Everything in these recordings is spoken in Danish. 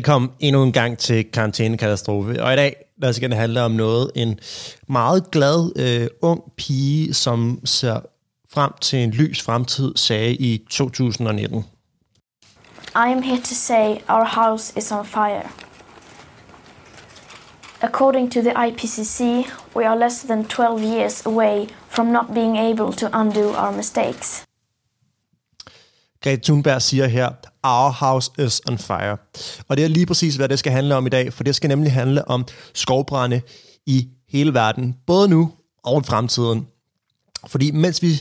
Velkommen endnu en gang til Karantænekatastrofe. Og i dag der skal det handle om noget. En meget glad øh, ung pige, som ser frem til en lys fremtid, sagde i 2019. I am here to say our house is on fire. According to the IPCC, we are less than 12 years away from not being able to undo our mistakes. Greta Thunberg siger her, Our house is on fire. Og det er lige præcis, hvad det skal handle om i dag, for det skal nemlig handle om skovbrænde i hele verden, både nu og i fremtiden. Fordi mens vi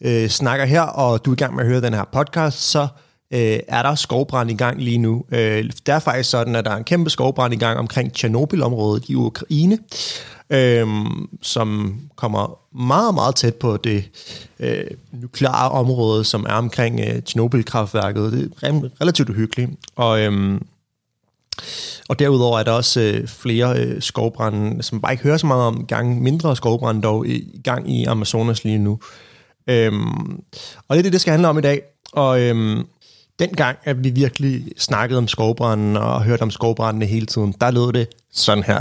øh, snakker her, og du er i gang med at høre den her podcast, så øh, er der skovbrand i gang lige nu. Øh, det er faktisk sådan, at der er en kæmpe skovbrand i gang omkring Tjernobyl-området i Ukraine øh, som kommer meget, meget tæt på det øh, nukleare område, som er omkring øh, Tjernobyl-kraftværket. Det er relativt uhyggeligt. Og, øhm, og derudover er der også øh, flere øh, skovbrænde, som bare ikke hører så meget om, gang mindre skovbrænde dog i gang i Amazonas lige nu. Øhm, og det er det, det skal handle om i dag. Og øhm, dengang, at vi virkelig snakkede om skovbranden og hørte om skovbrændene hele tiden, der lød det sådan her.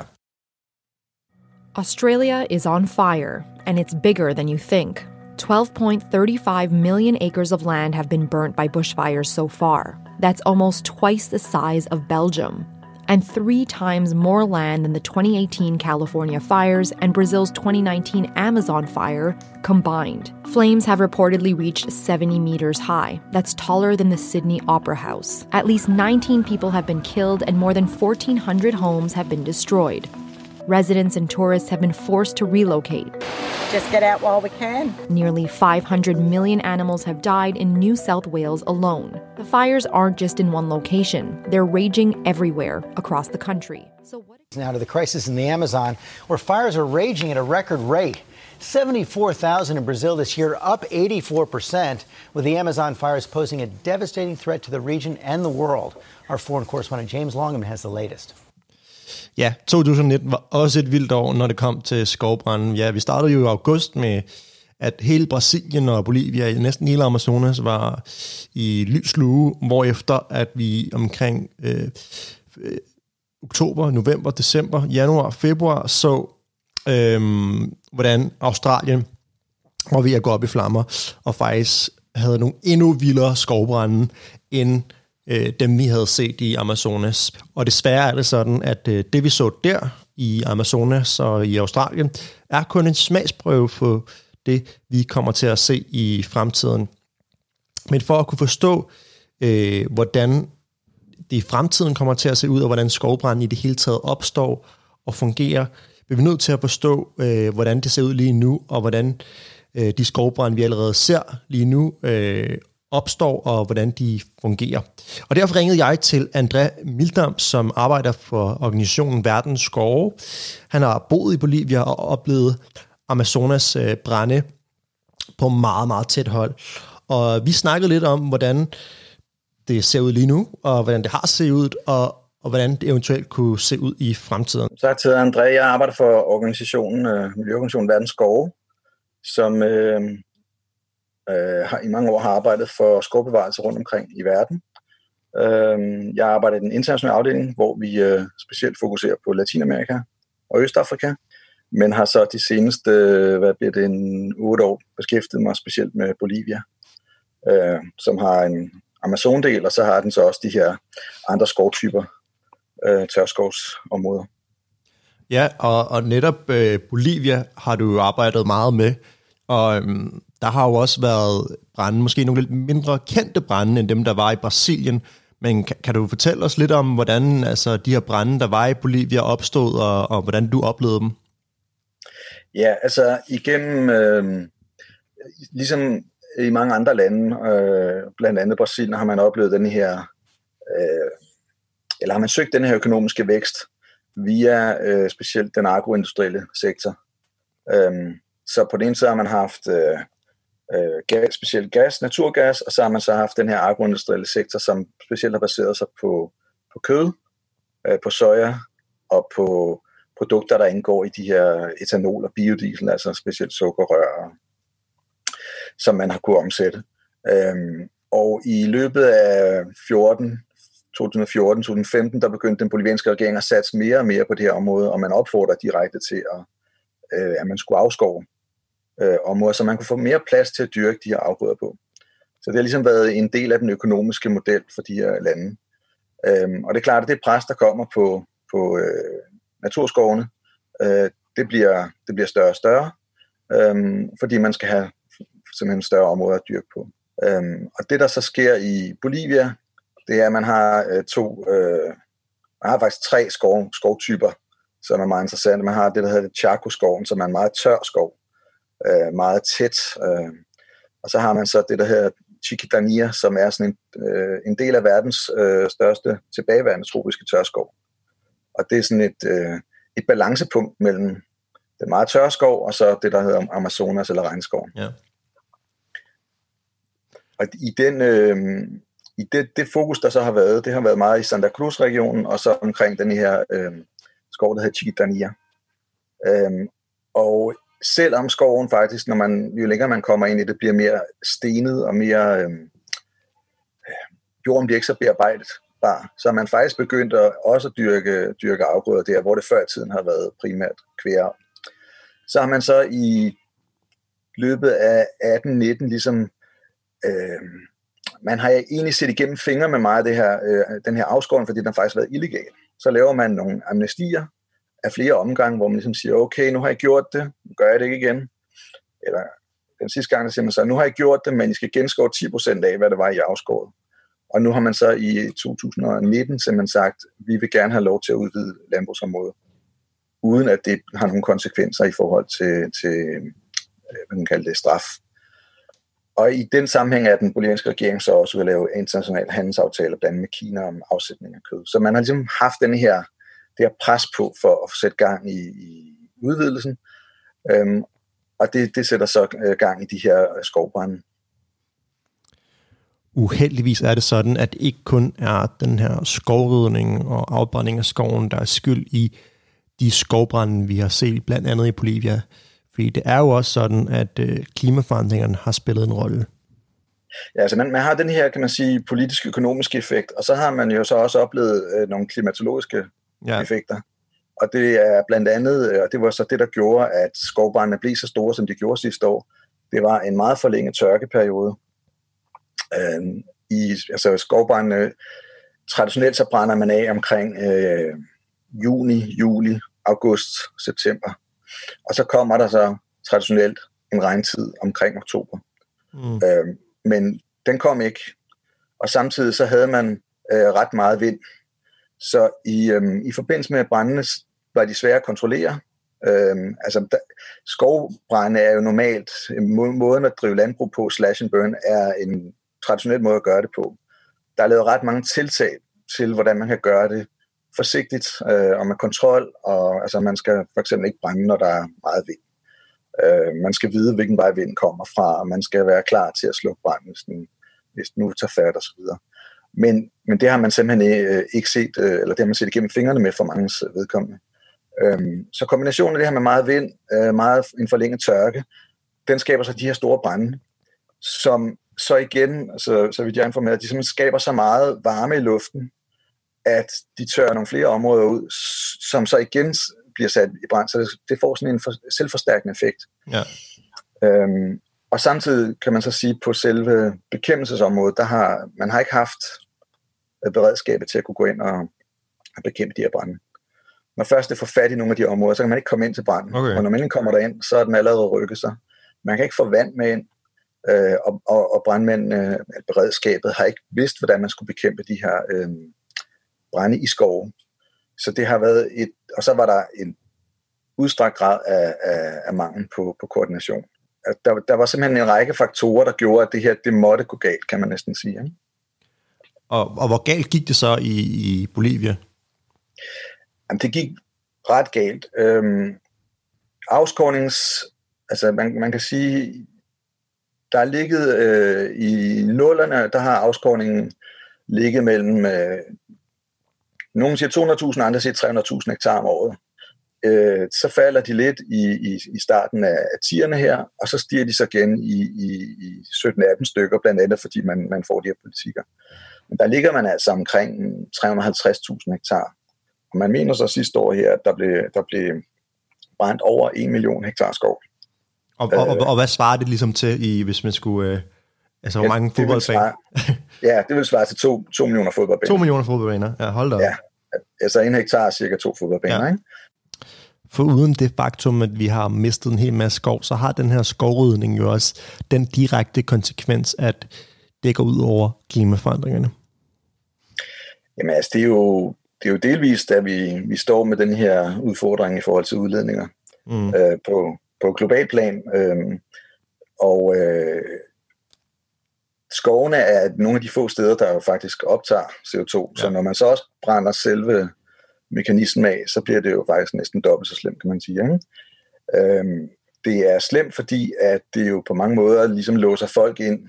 Australia is on fire, and it's bigger than you think. 12.35 million acres of land have been burnt by bushfires so far. That's almost twice the size of Belgium, and three times more land than the 2018 California fires and Brazil's 2019 Amazon fire combined. Flames have reportedly reached 70 meters high. That's taller than the Sydney Opera House. At least 19 people have been killed, and more than 1,400 homes have been destroyed residents and tourists have been forced to relocate. Just get out while we can. Nearly 500 million animals have died in New South Wales alone. The fires aren't just in one location, they're raging everywhere across the country. So what now to the crisis in the Amazon, where fires are raging at a record rate. 74,000 in Brazil this year, up 84%, with the Amazon fires posing a devastating threat to the region and the world. Our foreign correspondent James Longman has the latest. Ja, 2019 var også et vildt år, når det kom til skovbranden. Ja, vi startede jo i august med, at hele Brasilien og Bolivia, næsten hele Amazonas, var i lysluge, hvorefter at vi omkring øh, øh, oktober, november, december, januar, februar så, øh, hvordan Australien var ved at gå op i flammer, og faktisk havde nogle endnu vildere skovbrænde, end øh, dem vi havde set i Amazonas. Og desværre er det sådan, at øh, det vi så der i Amazonas og i Australien, er kun en smagsprøve for det, vi kommer til at se i fremtiden. Men for at kunne forstå, øh, hvordan det i fremtiden kommer til at se ud, og hvordan skovbranden i det hele taget opstår og fungerer, bliver vi nødt til at forstå, øh, hvordan det ser ud lige nu, og hvordan øh, de skovbrænde, vi allerede ser lige nu, øh, opstår og hvordan de fungerer. Og derfor ringede jeg til André Mildam, som arbejder for organisationen Verdens Skove. Han har boet i Bolivia og oplevet Amazonas øh, brænde på meget, meget tæt hold. Og vi snakkede lidt om, hvordan det ser ud lige nu, og hvordan det har set ud, og, og hvordan det eventuelt kunne se ud i fremtiden. Tak til André. Jeg arbejder for organisationen, øh, Miljøorganisationen Verdens Skove, som øh, øh, har i mange år har arbejdet for skovbevarelse rundt omkring i verden. Øh, jeg arbejder i den internationale afdeling, hvor vi øh, specielt fokuserer på Latinamerika og Østafrika, men har så de seneste, øh, hvad bliver det, en otte år beskæftiget mig specielt med Bolivia, øh, som har en Amazon-del, og så har den så også de her andre skovtyper, øh, tørskovsområder. Ja, og, og netop øh, Bolivia har du jo arbejdet meget med, og øhm, der har jo også været brænde, måske nogle lidt mindre kendte brænde, end dem, der var i Brasilien. Men kan, kan du fortælle os lidt om, hvordan altså, de her brænde, der var i Bolivia, opstod, og, og hvordan du oplevede dem? Ja, altså igennem, øh, ligesom i mange andre lande, øh, blandt andet Brasilien, har man oplevet den her, øh, eller har man søgt den her økonomiske vækst via øh, specielt den agroindustrielle sektor. Øh, så på den ene side har man haft øh, øh, gas, specielt gas, naturgas, og så har man så haft den her agroindustrielle sektor, som specielt har baseret sig på, på kød, øh, på soja og på produkter, der indgår i de her etanol og biodiesel, altså specielt sukkerrør, som man har kunnet omsætte. Øhm, og i løbet af 14, 2014-2015, der begyndte den bolivianske regering at satse mere og mere på det her område, og man opfordrer direkte til, at, øh, at man skulle afskove øh, områder, så man kunne få mere plads til at dyrke de her afgrøder på. Så det har ligesom været en del af den økonomiske model for de her lande. Øhm, og det er klart, at det pres, der kommer på, på øh, naturskovene, øh, det, bliver, det bliver større og større, øhm, fordi man skal have simpelthen større områder at dyrke på. Øhm, og det, der så sker i Bolivia, det er, at man har øh, to, øh, man har faktisk tre skov, skovtyper, som er meget interessante. Man har det, der hedder Chaco-skoven, som er en meget tør skov, øh, meget tæt. Øh, og så har man så det, der hedder Chiquitania, som er sådan en, øh, en del af verdens øh, største tilbageværende tropiske tørskov. Og det er sådan et, øh, et balancepunkt mellem den meget tørre skov, og så det, der hedder Amazonas eller regnskoven. Ja. Og i den, øh, i det, det fokus, der så har været, det har været meget i Santa Cruz-regionen, og så omkring den her øh, skov, der hedder Chiquitania. Øh, og selvom skoven faktisk, når man, jo længere man kommer ind i det, bliver mere stenet og mere, øhm, øh, jorden bliver ikke så bearbejdet, bare, så er man faktisk begyndt at også dyrke, dyrke afgrøder der, hvor det før i tiden har været primært kvær. Så har man så i løbet af 18-19 ligesom, øh, man har egentlig set igennem fingre med meget af det her, øh, den her afskovning, fordi den faktisk været illegal. Så laver man nogle amnestier, af flere omgange, hvor man ligesom siger, okay, nu har jeg gjort det, nu gør jeg det ikke igen. Eller den sidste gang, der siger man så, nu har jeg gjort det, men I skal genskåre 10% af, hvad det var, I afskåret. Og nu har man så i 2019 simpelthen sagt, vi vil gerne have lov til at udvide landbrugsområdet, uden at det har nogle konsekvenser i forhold til, til øh, hvad man kalder det, straf. Og i den sammenhæng er den bolivianske regering så også vil lave internationale handelsaftaler, blandt andet med Kina om afsætning af kød. Så man har ligesom haft den her det her pres på for at sætte gang i, i udvidelsen. Øhm, og det, det sætter så øh, gang i de her øh, skovbrænde. Uheldigvis er det sådan, at det ikke kun er den her skovridning og afbrænding af skoven, der er skyld i de skovbrænde, vi har set blandt andet i Bolivia. Fordi det er jo også sådan, at øh, klimaforandringerne har spillet en rolle. Ja, altså man, man har den her, kan man sige, politisk-økonomiske effekt, og så har man jo så også oplevet øh, nogle klimatologiske ja. effekter. Og det er blandt andet, øh, og det var så det, der gjorde, at skovbrændene blev så store, som de gjorde sidste år. Det var en meget forlænget tørkeperiode. Øh, i, altså skovbrændene, traditionelt så brænder man af omkring øh, juni, juli, august, september. Og så kommer der så traditionelt en regntid omkring oktober. Mm. Øh, men den kom ikke. Og samtidig så havde man øh, ret meget vind. Så i, øhm, i forbindelse med brændene var de svære at kontrollere. Øhm, altså, der, skovbrænde er jo normalt, øh, må, måden at drive landbrug på, slash and burn, er en traditionel måde at gøre det på. Der er lavet ret mange tiltag til, hvordan man kan gøre det forsigtigt øh, og med kontrol, og altså, man skal for eksempel ikke brænde, når der er meget vind. Øh, man skal vide, hvilken vej vinden kommer fra, og man skal være klar til at slukke branden, hvis den, hvis den nu tager fat og så videre. Men, men det har man simpelthen øh, ikke set, øh, eller det har man set igennem fingrene med for mange vedkommende. Øhm, så kombinationen af det her med meget vind, øh, meget en forlænget tørke, den skaber så de her store brænde, som så igen, altså, så vidt jeg er informeret, de simpelthen skaber så meget varme i luften, at de tørrer nogle flere områder ud, som så igen bliver sat i brand. Så det, det får sådan en for, selvforstærkende effekt. Ja. Øhm, og samtidig kan man så sige, på selve bekæmpelsesområdet, der har man har ikke haft øh, beredskabet til at kunne gå ind og, og bekæmpe de her brænde. Når først det får fat i nogle af de områder, så kan man ikke komme ind til branden. Okay. Og når man kommer derind, så er den allerede rykket sig. Man kan ikke få vand med ind, øh, og, og, og brandmændene, øh, beredskabet, har ikke vidst, hvordan man skulle bekæmpe de her øh, brænde i skoven. Så det har været et, og så var der en udstrakt grad af, af, af mangel på, på koordination der, der var simpelthen en række faktorer, der gjorde, at det her det måtte gå galt, kan man næsten sige. Ikke? Og, og hvor galt gik det så i, i Bolivia? Jamen, det gik ret galt. Øhm, afskårnings... Altså, man, man kan sige, der er ligget øh, i nullerne, der har afskårningen ligget mellem... Øh, nogle siger 200.000, andre siger 300.000 hektar om året øh, så falder de lidt i, i, i starten af, af 10'erne her, og så stiger de så igen i, i, i 17-18 stykker, blandt andet fordi man, man får de her politikker. Men der ligger man altså omkring 350.000 hektar. Og man mener så sidste år her, at der blev, der blev brændt over 1 million hektar skov. Og, og, og, og hvad svarer det ligesom til, i, hvis man skulle... Øh, altså, hvor Ja, mange fodboldbaner? Ja, det vil svare til 2, 2 millioner fodboldbaner. 2 millioner fodboldbaner. Ja, hold da op. Ja. Altså en hektar er cirka to fodboldbaner, ja. ikke? For uden det faktum, at vi har mistet en hel masse skov, så har den her skovrydning jo også den direkte konsekvens, at det går ud over klimaforandringerne. Jamen altså, det er jo, det er jo delvist, at vi, vi står med den her udfordring i forhold til udledninger Mm. øh, på, på global plan. Øh, og øh, skovene er nogle af de få steder, der jo faktisk optager CO2. Ja. Så når man så også brænder selve mekanismen af, så bliver det jo faktisk næsten dobbelt så slemt, kan man sige. Ikke? Øhm, det er slemt, fordi at det jo på mange måder ligesom låser folk ind,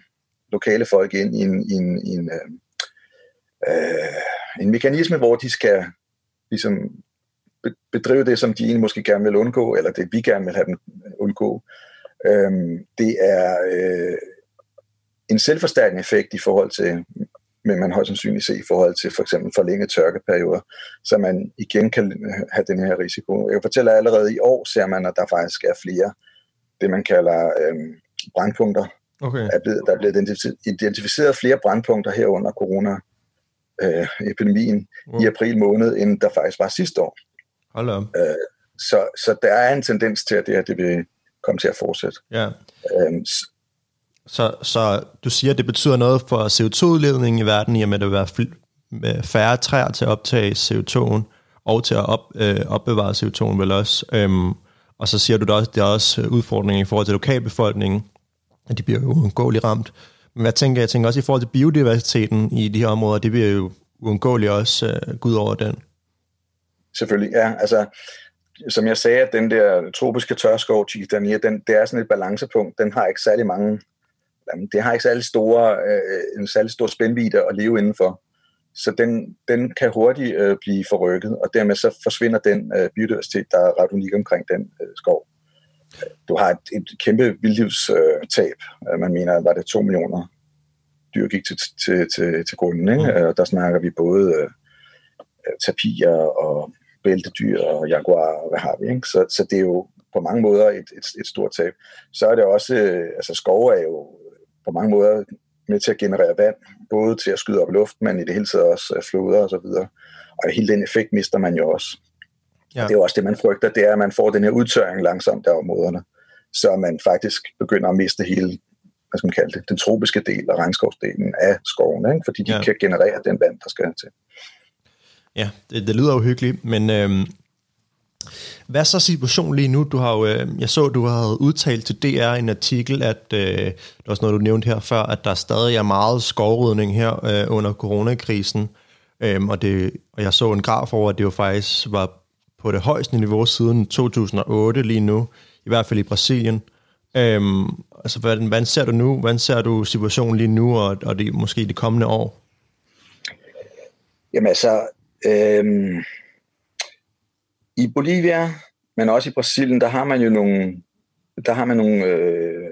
lokale folk ind i en, i en, i en, øhm, øh, en mekanisme, hvor de skal ligesom bedrive det, som de egentlig måske gerne vil undgå, eller det vi gerne vil have dem undgå. Øhm, det er øh, en selvforstærkende effekt i forhold til, men man højst sandsynligt se i forhold til for eksempel forlænget tørkeperioder, så man igen kan have den her risiko. Jeg kan fortælle, at allerede i år ser man, at der faktisk er flere, det man kalder øhm, brandpunkter. Okay. Er blevet, der er blevet identifi- identificeret flere brandpunkter her under corona-epidemien Wow. i april måned, end der faktisk var sidste år. Hold op. Så, så der er en tendens til, at det her det vil komme til at fortsætte. Ja. Øhm, så, så du siger, at det betyder noget for CO2-udledningen i verden, i og med at der vil være fl- med færre træer til at optage CO2'en, og til at op, øh, opbevare CO2'en vel også. Øhm, og så siger du, at også, der er også udfordringer i forhold til lokalbefolkningen, at de bliver uundgåeligt ramt. Men hvad tænker jeg? Tænker også i forhold til biodiversiteten i de her områder, det bliver jo uundgåeligt også øh, gå over den. Selvfølgelig, ja. Altså, som jeg sagde, at den der tropiske tørskov, Chiquitania, den, det er sådan et balancepunkt. Den har ikke særlig mange, jamen, det har ikke særlig store, øh, en særlig stor spændvidde at leve indenfor. Så den, den kan hurtigt øh, blive forrykket, og dermed så forsvinder den øh, biodiversitet, der er ret unik omkring den øh, skov. Du har et, et kæmpe vildlivstab. Øh, man mener, at var det to millioner dyr gik til, til, til, til grunden. Ikke? Mm. Der snakker vi både øh, tapirer og bæltedyr og jaguar og hvad har vi. Ikke? Så, så det er jo på mange måder et, et, et stort tab. Så er det også, øh, altså skove er jo på mange måder med til at generere vand, både til at skyde op i luften, men i det hele taget også øh, floder og så videre. Og hele den effekt mister man jo også. Ja. Ja. Det er jo også det, man frygter, det er, at man får den her udtørring langsomt af områderne, så man faktisk begynder at miste hele hvad skal man kalde det, den tropiske del og regnskovsdelen af skoven, ikke? fordi de Ja. kan generere den vand, der skal til. Ja, det, det lyder jo hyggeligt, men øhm, hvad er så situationen lige nu? Du har jo, øh, jeg så, du havde udtalt til DR en artikel, at øh, det var også noget, du nævnte her før, at der stadig er meget skovrydning her øh, under coronakrisen, øhm, og, det, og jeg så en graf over, at det jo faktisk var på det højeste niveau siden 2008 lige nu, i hvert fald i Brasilien. Øhm, altså, hvordan, hvordan ser du nu? Hvordan ser du situationen lige nu, og, og det, måske de kommende år? Jamen altså, øhm, i Bolivia, men også i Brasilien, der har man jo nogle, der har man nogle øh,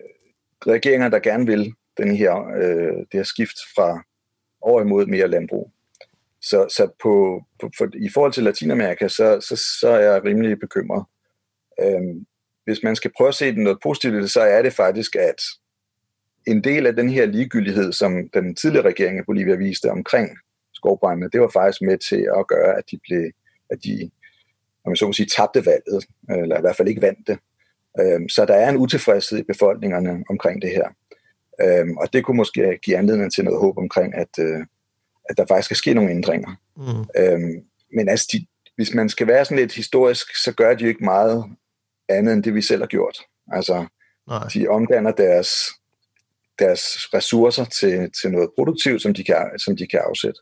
regeringer, der gerne vil den her, øh, det her skift fra over imod mere landbrug. Så, så på, på, for, i forhold til Latinamerika, så, så, så er jeg rimelig bekymret. Øhm, hvis man skal prøve at se noget positivt så er det faktisk, at en del af den her ligegyldighed, som den tidligere regering i Bolivia viste omkring skovbrændene, det var faktisk med til at gøre, at de blev, at de, om jeg så må sige, tabte valget, eller i hvert fald ikke vandt det. Øhm, så der er en utilfredshed i befolkningerne omkring det her. Øhm, og det kunne måske give anledning til noget håb omkring, at, øh, at der faktisk skal ske nogle ændringer. Mm. Øhm, men altså, de, hvis man skal være sådan lidt historisk, så gør de jo ikke meget andet end det, vi selv har gjort. Altså, Nej. de omdanner deres, deres ressourcer til, til noget produktivt, som de kan, som de kan afsætte.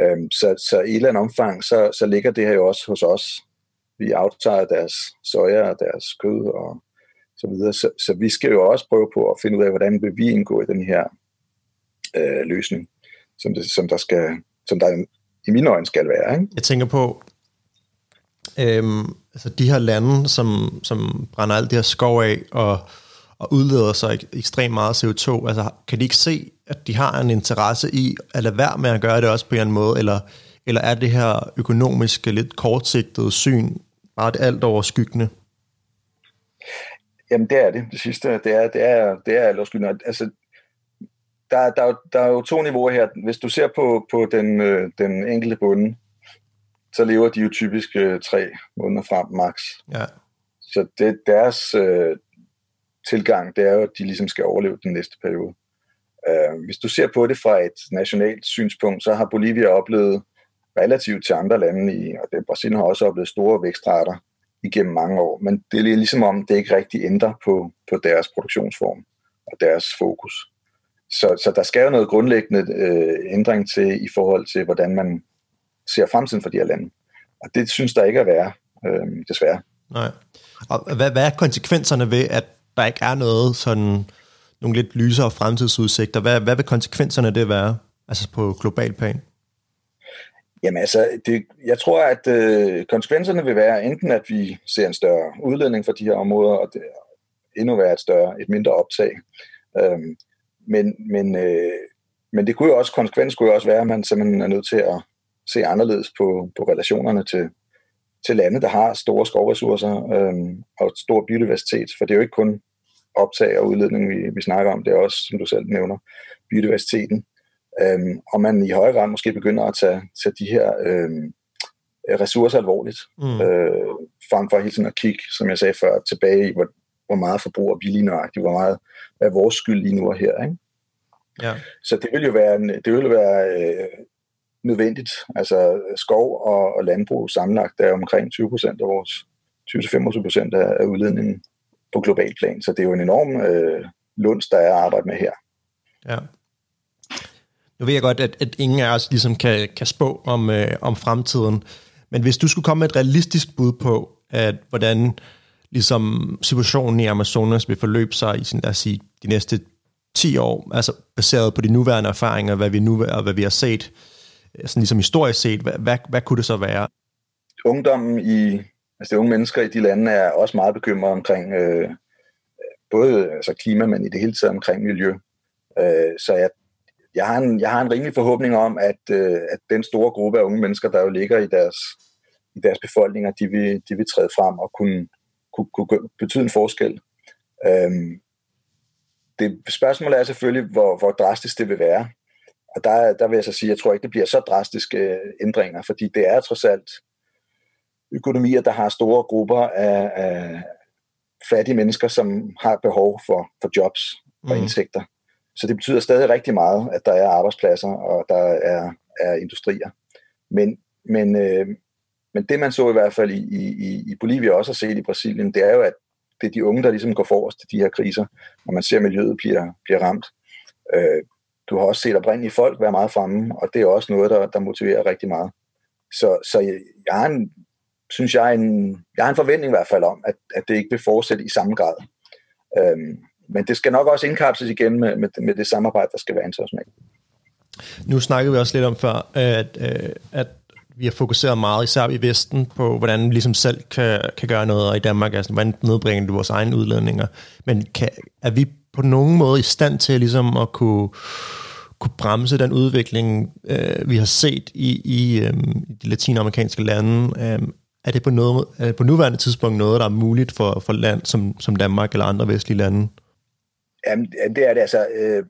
Øhm, så, så i et eller andet omfang, så, så ligger det her jo også hos os. Vi aftager deres soja og deres kød og så videre. Så, så vi skal jo også prøve på at finde ud af, hvordan vil vi indgå i den her øh, løsning, som, det, som der skal, som der i mine øjne skal være. Ikke? Jeg tænker på, øhm, altså de her lande, som, som brænder alt det her skov af, og, og udleder sig ekstremt meget CO2, altså kan de ikke se, at de har en interesse i at lade være med at gøre det også på en eller anden måde, eller, eller er det her økonomiske, lidt kortsigtede syn bare det alt over skyggende? Jamen det er det, det sidste. Det er, det er, det er alt skyggende. Altså, der, der, der er jo to niveauer her. Hvis du ser på, på den, øh, den enkelte bunde, så lever de jo typisk øh, tre måneder frem max. Ja. Så det, deres øh, tilgang, det er jo, at de ligesom skal overleve den næste periode. Øh, hvis du ser på det fra et nationalt synspunkt, så har Bolivia oplevet relativt til andre lande, i, og det, Brasilien har også oplevet store vækstrater igennem mange år, men det er ligesom om, det ikke rigtig ændrer på, på deres produktionsform og deres fokus. Så, så der skal jo noget grundlæggende øh, ændring til i forhold til, hvordan man ser fremtiden for de her lande. Og det synes der ikke at være, øh, desværre. Nej. Og hvad, hvad er konsekvenserne ved, at der ikke er noget sådan nogle lidt lysere fremtidsudsigter? Hvad, hvad vil konsekvenserne det være, altså på global plan? Jamen altså, det, jeg tror, at øh, konsekvenserne vil være enten, at vi ser en større udledning for de her områder, og det endnu være et større, et mindre optag. Øhm, men, men, øh, men det kunne jo også, konsekvens kunne jo også være, at man simpelthen er nødt til at se anderledes på, på relationerne til, til lande, der har store skovressourcer øhm, og stor biodiversitet, for det er jo ikke kun optag og udledning, vi, vi snakker om, det er også, som du selv nævner, biodiversiteten. Øhm, og man i højere grad måske begynder at tage, tage de her øhm, ressourcer alvorligt, mm. øh, frem for hele tiden at kigge, som jeg sagde før, tilbage i, hvor, hvor meget forbruger vi lige nøjagtigt, hvor meget er vores skyld lige nu og her. Ikke? Ja. Så det vil jo være, det vil være øh, nødvendigt. Altså skov og, og landbrug sammenlagt er omkring 20 procent af vores 20-25 procent af, af udledningen på global plan. Så det er jo en enorm øh, lunds, der er at arbejde med her. Ja. Nu ved jeg godt, at, at ingen af os ligesom kan, kan spå om, øh, om fremtiden, men hvis du skulle komme med et realistisk bud på, at hvordan ligesom situationen i Amazonas vil forløbe sig i sin, lad os sige, de næste 10 år, altså baseret på de nuværende erfaringer, hvad vi nu og hvad vi har set, øh, sådan ligesom historisk set, hvad, hvad, hvad kunne det så være? Ungdommen i, altså de unge mennesker i de lande er også meget bekymrede omkring øh, både altså klima, men i det hele taget omkring miljø. Øh, så jeg, jeg, har en, jeg har en rimelig forhåbning om, at, øh, at den store gruppe af unge mennesker, der jo ligger i deres, i deres befolkninger, de vil, de vil træde frem og kunne, kunne, kunne betyde en forskel. Øh, det spørgsmålet er selvfølgelig, hvor, hvor drastisk det vil være. Og der, der vil jeg så sige, jeg tror ikke, det bliver så drastiske ændringer, fordi det er trods alt økonomier, der har store grupper af, af fattige mennesker, som har behov for, for jobs og mm. indtægter. Så det betyder stadig rigtig meget, at der er arbejdspladser og der er, er industrier. Men, men, øh, men det man så i hvert fald i, i, i Bolivia også har set i Brasilien, det er jo, at det er de unge, der ligesom går forrest til de her kriser, når man ser, at miljøet bliver, bliver ramt. Øh, du har også set oprindelige folk være meget fremme, og det er også noget, der, der motiverer rigtig meget. Så, så jeg, jeg har en, synes jeg, en, jeg har en forventning i hvert fald om, at, at det ikke vil fortsætte i samme grad. Øhm, men det skal nok også indkapsles igen med, med, med det samarbejde, der skal være internationalt. Nu snakkede vi også lidt om før, at, øh, at vi har fokuseret meget, især i Vesten, på hvordan vi ligesom selv kan, kan gøre noget, og i Danmark, altså hvordan nedbringer du vores egne udledninger. Men kan, er vi på nogen måde i stand til ligesom at kunne, kunne bremse den udvikling, øh, vi har set i, i, øh, i de latinamerikanske lande? Øh, er det på, noget, er på nuværende tidspunkt noget, der er muligt for, for land som, som Danmark eller andre vestlige lande? Jamen, det er det altså. Øh,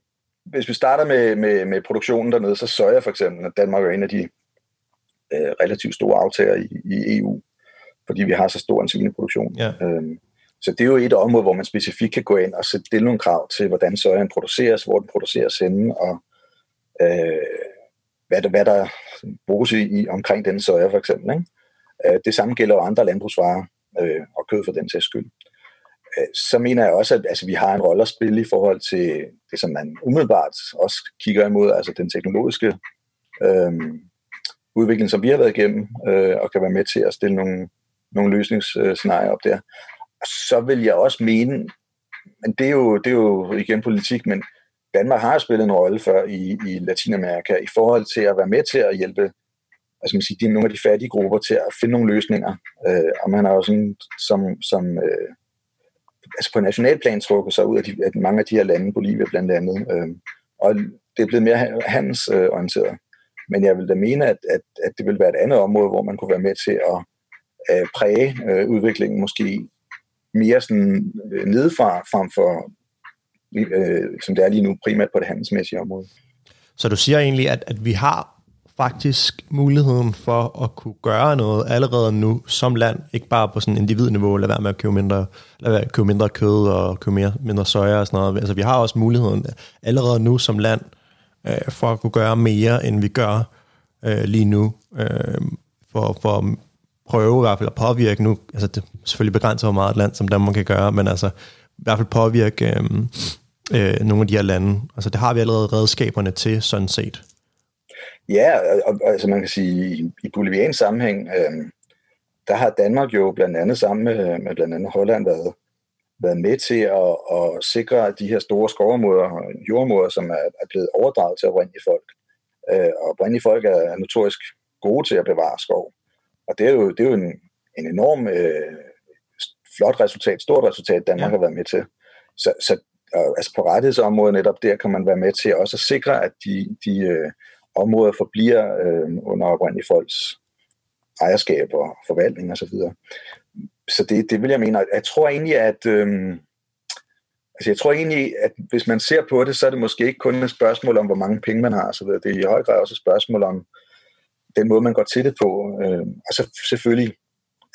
hvis vi starter med, med, med produktionen dernede, så jeg for eksempel, at Danmark er en af de øh, relativt store aftager i, i EU, fordi vi har så stor en svineproduktion. Ja. Øhm, så det er jo et område, hvor man specifikt kan gå ind og sætte nogle krav til, hvordan sojaen produceres, hvor den produceres henne, og øh, hvad, der, hvad der bruges i, i omkring den soja for eksempel. Ikke? Øh, det samme gælder jo andre landbrugsvarer øh, og kød for den sags skyld. Øh, så mener jeg også, at altså, vi har en rolle at spille i forhold til det, som man umiddelbart også kigger imod, altså den teknologiske øh, udvikling, som vi har været igennem, øh, og kan være med til at stille nogle, nogle løsningsscenarier op der. Og så vil jeg også mene, men det er jo, det er jo igen politik, men Danmark har spillet en rolle før i, i Latinamerika i forhold til at være med til at hjælpe altså man siger, de, nogle af de fattige grupper til at finde nogle løsninger. Øh, og man har jo sådan, som, som øh, altså på nationalplan trukket sig ud af, de, af mange af de her lande, Bolivia blandt andet. Øh, og det er blevet mere handelsorienteret. Men jeg vil da mene, at, at, at det vil være et andet område, hvor man kunne være med til at øh, præge øh, udviklingen måske mere sådan øh, nedefra, frem for, øh, som det er lige nu, primært på det handelsmæssige område. Så du siger egentlig, at, at vi har faktisk muligheden for at kunne gøre noget allerede nu som land, ikke bare på sådan individniveau, lad være med at købe mindre, lad være at købe mindre kød og købe mere, mindre soja og sådan noget. Altså vi har også muligheden allerede nu som land øh, for at kunne gøre mere, end vi gør øh, lige nu, øh, for, for at prøve i hvert fald at påvirke nu, altså det er selvfølgelig begrænset, hvor meget et land som Danmark kan gøre, men altså i hvert fald påvirke øh, øh, nogle af de her lande. Altså det har vi allerede redskaberne til, sådan set. Ja, og, altså man kan sige, i, i boliviansk sammenhæng, øh, der har Danmark jo blandt andet sammen med, med blandt andet Holland været, været med til at, at sikre de her store skovområder, jordområder, som er, er blevet overdraget til oprindelige folk. Øh, og oprindelige folk er, er notorisk gode til at bevare skov. Og det er jo, det er jo en, en enorm øh, flot resultat, stort resultat, Danmark ja. har været med til. Så, så altså på rettighedsområdet netop der kan man være med til også at sikre, at de, de øh, områder forbliver øh, under oprindelige folks ejerskab og forvaltning osv. Så, så det, det vil jeg mene. Jeg tror egentlig, at øh, altså jeg tror egentlig, at hvis man ser på det, så er det måske ikke kun et spørgsmål om, hvor mange penge man har. Så det er i høj grad også et spørgsmål om den måde, man går til det på. Øh, og så selvfølgelig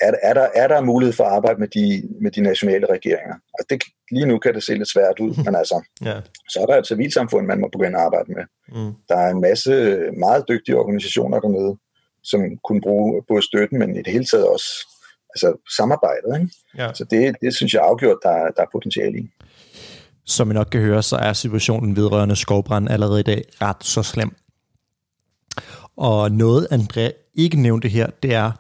er, er, der, er der mulighed for at arbejde med de, med de nationale regeringer. Og det, lige nu kan det se lidt svært ud, men altså, ja. så er der et civilsamfund, man må begynde at arbejde med. Mm. Der er en masse meget dygtige organisationer dernede, som kunne bruge både støtten, men i det hele taget også altså, samarbejdet. Ikke? Ja. Så det, det synes jeg afgjort, der, der er potentiale i. Som I nok kan høre, så er situationen vedrørende skovbrand allerede i dag ret så slem. Og noget, André ikke nævnte her, det er,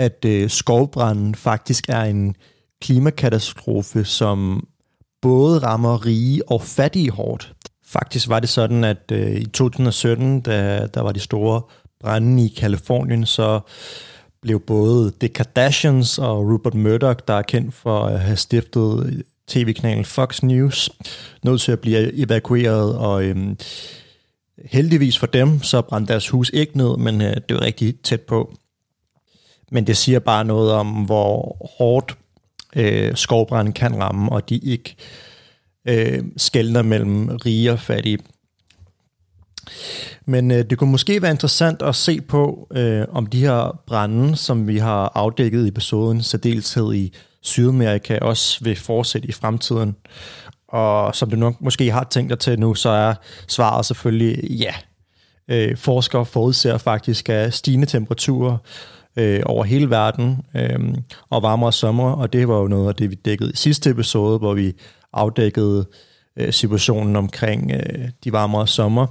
at øh, skovbranden faktisk er en klimakatastrofe, som både rammer rige og fattige hårdt. Faktisk var det sådan, at øh, i 2017, da der var de store brænde i Kalifornien, så blev både The Kardashians og Rupert Murdoch, der er kendt for at have stiftet tv-kanalen Fox News, nødt til at blive evakueret, og øhm, heldigvis for dem, så brændte deres hus ikke ned, men øh, det var rigtig tæt på. Men det siger bare noget om, hvor hårdt øh, skovbranden kan ramme, og de ikke øh, skældner mellem rige og fattige. Men øh, det kunne måske være interessant at se på, øh, om de her brænde, som vi har afdækket i episoden, særdeleshed i Sydamerika, også vil fortsætte i fremtiden. Og som du nok måske har tænkt dig til nu, så er svaret selvfølgelig ja. Øh, forskere forudser faktisk at stigende temperaturer øh, over hele verden øh, og varmere sommer, og det var jo noget af det, vi dækkede i sidste episode, hvor vi afdækkede øh, situationen omkring øh, de varmere sommer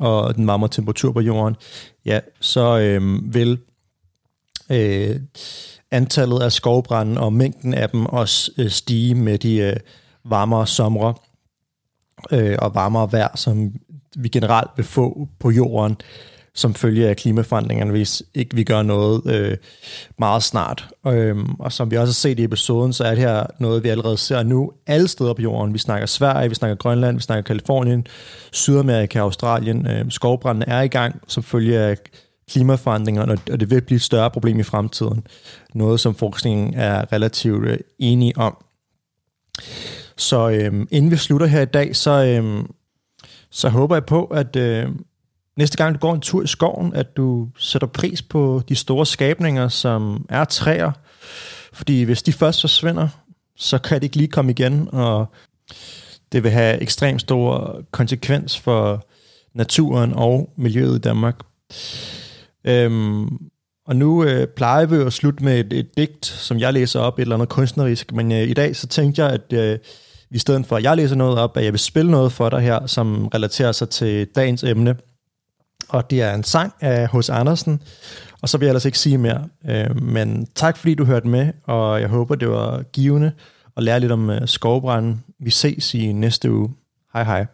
og den varmere temperatur på jorden, ja, så øh, vil øh, antallet af skovbrænde og mængden af dem også øh, stige med de øh, varmere somre øh, og varmere vejr, som vi generelt vil få på jorden som følge af klimaforandringerne, hvis ikke vi gør noget øh, meget snart. Øhm, og som vi også har set i episoden, så er det her noget, vi allerede ser nu alle steder på jorden. Vi snakker Sverige, vi snakker Grønland, vi snakker Kalifornien, Sydamerika, Australien. Øh, skovbrændene er i gang som følge af klimaforandringerne, og det vil blive et større problem i fremtiden. Noget, som forskningen er relativt øh, enige om. Så øh, inden vi slutter her i dag, så, øh, så håber jeg på, at, øh, næste gang du går en tur i skoven, at du sætter pris på de store skabninger, som er træer. Fordi hvis de først forsvinder, så kan de ikke lige komme igen, og det vil have ekstremt stor konsekvens for naturen og miljøet i Danmark. Øhm, og nu øh, plejer vi at slutte med et, et digt, som jeg læser op, et eller andet kunstnerisk, men øh, i dag så tænkte jeg, at øh, i stedet for at jeg læser noget op, at jeg vil spille noget for dig her, som relaterer sig til dagens emne og det er en sang af H.C. Andersen, og så vil jeg ellers ikke sige mere. Øh, men tak fordi du hørte med, og jeg håber, det var givende at lære lidt om øh, skovbranden. Vi ses i næste uge. Hej hej.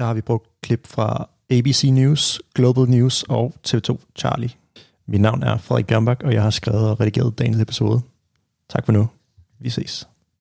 Der har vi brugt klip fra ABC News, Global News og TV2 Charlie. Mit navn er Frederik Gernbach, og jeg har skrevet og redigeret dagens episode. Tak for nu. Vi ses.